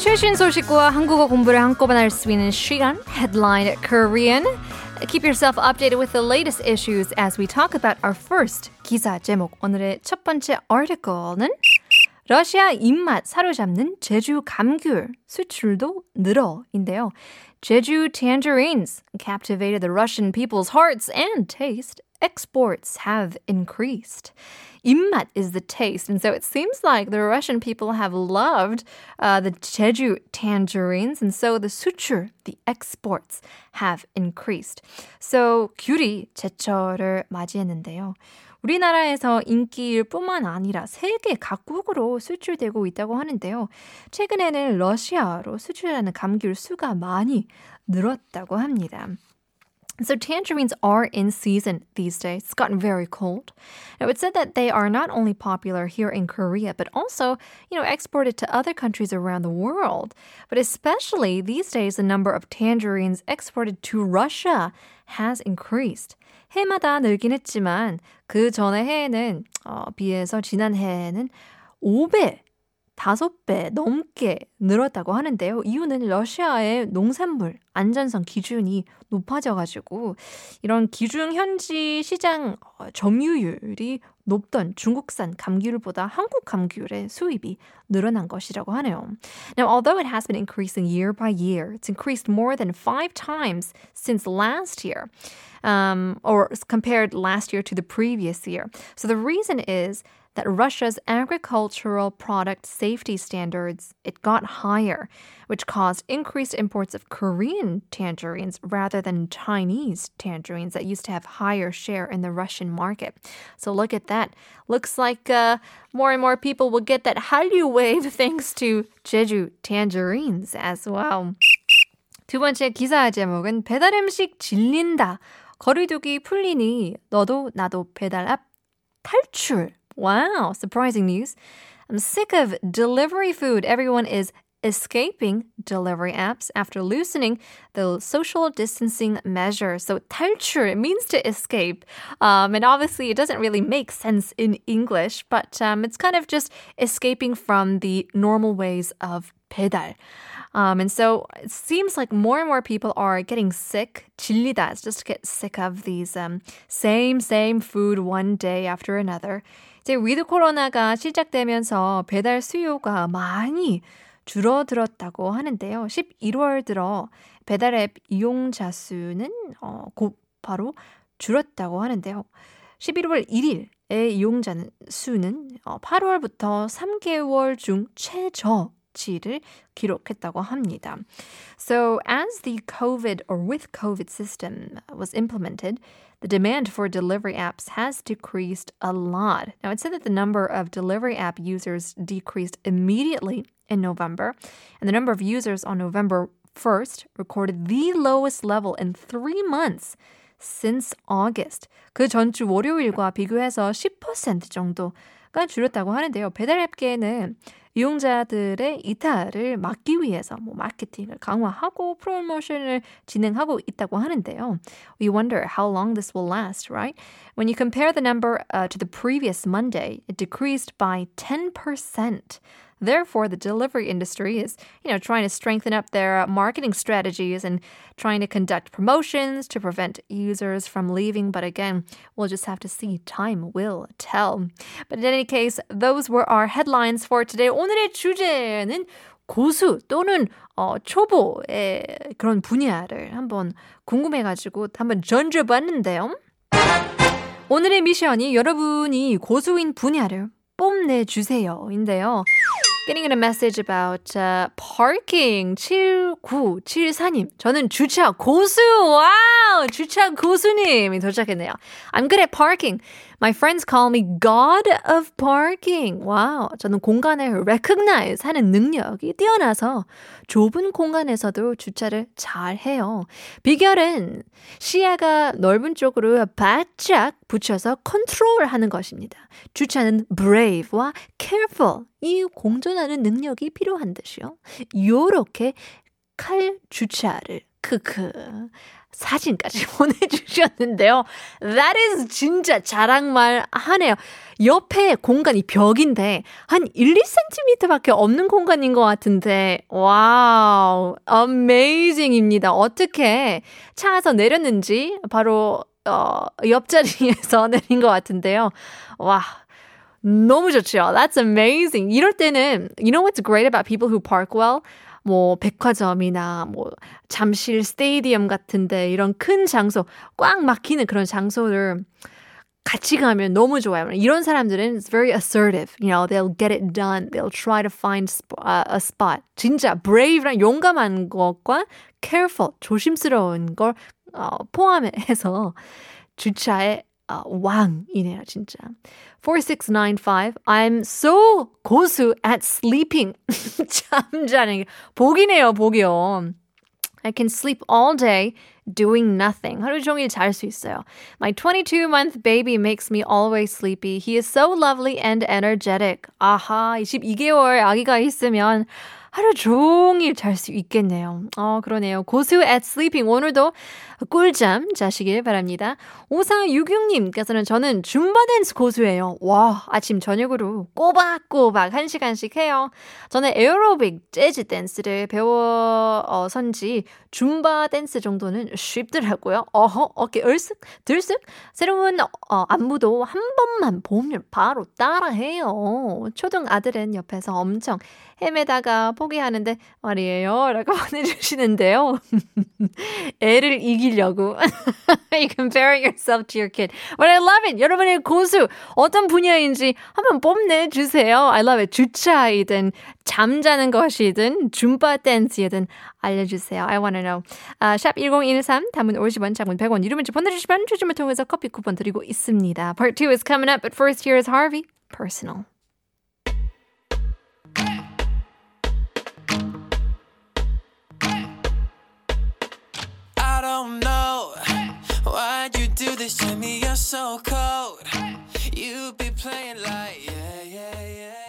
최신 소식과 한국어 공부를 한꺼번에 할 수 있는 시간 Headline Korean. Keep yourself updated with the latest issues as we talk about our first 기사 제목. 오늘의 첫 번째 article는 러시아 입맛 사로잡는 제주 감귤 수출도 늘어인데요. 제주 tangerines captivated the Russian people's hearts and taste. Exports have increased. 입맛 is the taste. And so it seems like the Russian people have loved uh, the Jeju tangerines. And so the 수출, the exports have increased. So 귤이 제철을 맞이했는데요. 우리나라에서 인기일 뿐만 아니라 세계 각국으로 수출되고 있다고 하는데요. 최근에는 러시아로 수출하는 감귤 수가 많이 늘었다고 합니다. So tangerines are in season these days. It's gotten very cold. Now it's said that they are not only popular here in Korea, but also, you know, exported to other countries around the world. But especially these days, the number of tangerines exported to Russia has increased. 해마다 늘긴 했지만 그 전에 해에는 어, 비해서 지난 해에는 5배 다섯 배 넘게 늘었다고 하는데요. 이유는 러시아의 농산물 안전성 기준이 높아져가지고 이런 기준 현지 시장 점유율이 높던 중국산 감귤보다 한국 감귤의 수입이 늘어난 것이라고 하네요. Now, although it has been increasing year by year, it's increased more than five times since last year. Um, or compared last year to the previous year. So the reason is that Russia's agricultural product safety standards it got higher, which caused increased imports of Korean tangerines rather than Chinese tangerines that used to have higher share in the Russian market. So look at that. Looks like uh, more and more people will get that Hallyu wave thanks to Jeju tangerines as well. 두 번째 기사 제목은 배달 음식 질린다. 거리두기 풀리니 너도 나도 배달 앞 탈출. Wow, surprising news. I'm sick of delivery food. Everyone is escaping delivery apps after loosening the social distancing measures. So 탈출 means to escape. Um, and obviously it doesn't really make sense in English, but um, it's kind of just escaping from the normal ways of 배달. Um, and so it seems like more and more people are getting sick. 질리다 is just to get sick of these um, same, same food one day after another. 이제 위드 코로나가 시작되면서 배달 수요가 많이 줄어들었다고 하는데요. 11월 들어 배달 앱 이용자 수는 어, 곧 바로 줄었다고 하는데요. 11월 1일의 이용자 수는 어, 8월부터 3개월 중 최저 치를 기록했다고 합니다. So as the COVID or with COVID system was implemented, the demand for delivery apps has decreased a lot. Now, it said that the number of delivery app users decreased immediately in November, and the number of users on November 1st recorded the lowest level in three months since August. 그 전주 월요일과 비교해서 10% 정도가 줄었다고 하는데요. 배달 앱계는 이용자들의 이탈을 막기 위해서 뭐 마케팅을 강화하고 프로모션을 진행하고 있다고 하는데요. We wonder how long this will last, right? When you compare the number uh, to the previous Monday, it decreased by 10%. Therefore, the delivery industry is, you know, trying to strengthen up their marketing strategies and trying to conduct promotions to prevent users from leaving. But again, we'll just have to see. Time will tell. But in any case, those were our headlines for today. 오늘의 주제는 고수 또는 어, 초보의 그런 분야를 한번 궁금해가지고 한번 던져봤는데요. 오늘의 미션이 여러분이 고수인 분야를 뽐내주세요인데요. Getting in a message about uh, parking 7974님. 저는 주차 고수. 와우! 주차 고수님이 도착했네요. I'm good at parking. My friends call me God of Parking. 와우. 저는 공간을 recognize 하는 능력이 뛰어나서 좁은 공간에서도 주차를 잘 해요. 비결은 시야가 넓은 쪽으로 바짝 붙여서 컨트롤 하는 것입니다. 주차는 brave와 careful 이 공존하는 능력이 필요한 듯이요. 요렇게 칼 주차를 크크 사진까지 보내주셨는데요. That is 진짜 자랑할 만 하네요. 옆에 공간이 벽인데 한 1, 2cm밖에 없는 공간인 것 같은데 와우 amazing입니다. 어떻게 차에서 내렸는지 바로 어, 옆자리에서 내린 것 같은데요. 와 너무 좋죠. That's amazing. 이럴 때는 you know what's great about people who park well? 뭐 백화점이나 뭐 잠실 스테디엄 같은데 이런 큰 장소 꽉 막히는 그런 장소를 같이 가면 너무 좋아요. 이런 사람들은 it's very assertive. You know, they'll get it done. They'll try to find a spot. 진짜 brave랑 용감한 것과 careful, 조심스러운 걸 어, 포함해서 주차의 어, 왕이네요, 진짜. 4695 I'm so 고수 at sleeping. 잠자는 게 복이네요, 복이요. I can sleep all day doing nothing. 하루 종일 잘 수 있어요. My 22-month baby makes me always sleepy. He is so lovely and energetic. 아하, 22개월 아기가 있으면 하루 종일 잘 수 있겠네요. 어, 그러네요. 고수 at sleeping. 오늘도 꿀잠 자시길 바랍니다. 5466님께서는 저는 줌바 댄스 고수예요. 와, 아침 저녁으로 꼬박꼬박 1시간씩 해요. 저는 에어로빅 재즈 댄스를 배워선지 줌바 댄스 정도는 쉽더라고요. 어허, 어깨 으쓱, 들썩. 새로운 어, 안무도 한 번만 보면 바로 따라해요. 초등 아들은 옆에서 엄청 헤매다가 포기하는데 말이에요. 라고 보내주시는데요. 애를 이기려고. you comparing yourself to your kid. But I love it. 여러분의 고수 어떤 분야인지 한번 뽐내주세요. I love it. 주차이든 잠자는 것이든 줌바 댄스이든 알려주세요. I want to know. 아, 샵 1013, 단문 50원, 장문 100원, 이름 문자 보내주시면 추첨을 통해서 커피 쿠폰 드리고 있습니다. Part 2 is coming up, but first here is Harvey, Personal. Do this to me, you're so cold. You be playing like, yeah, yeah, yeah.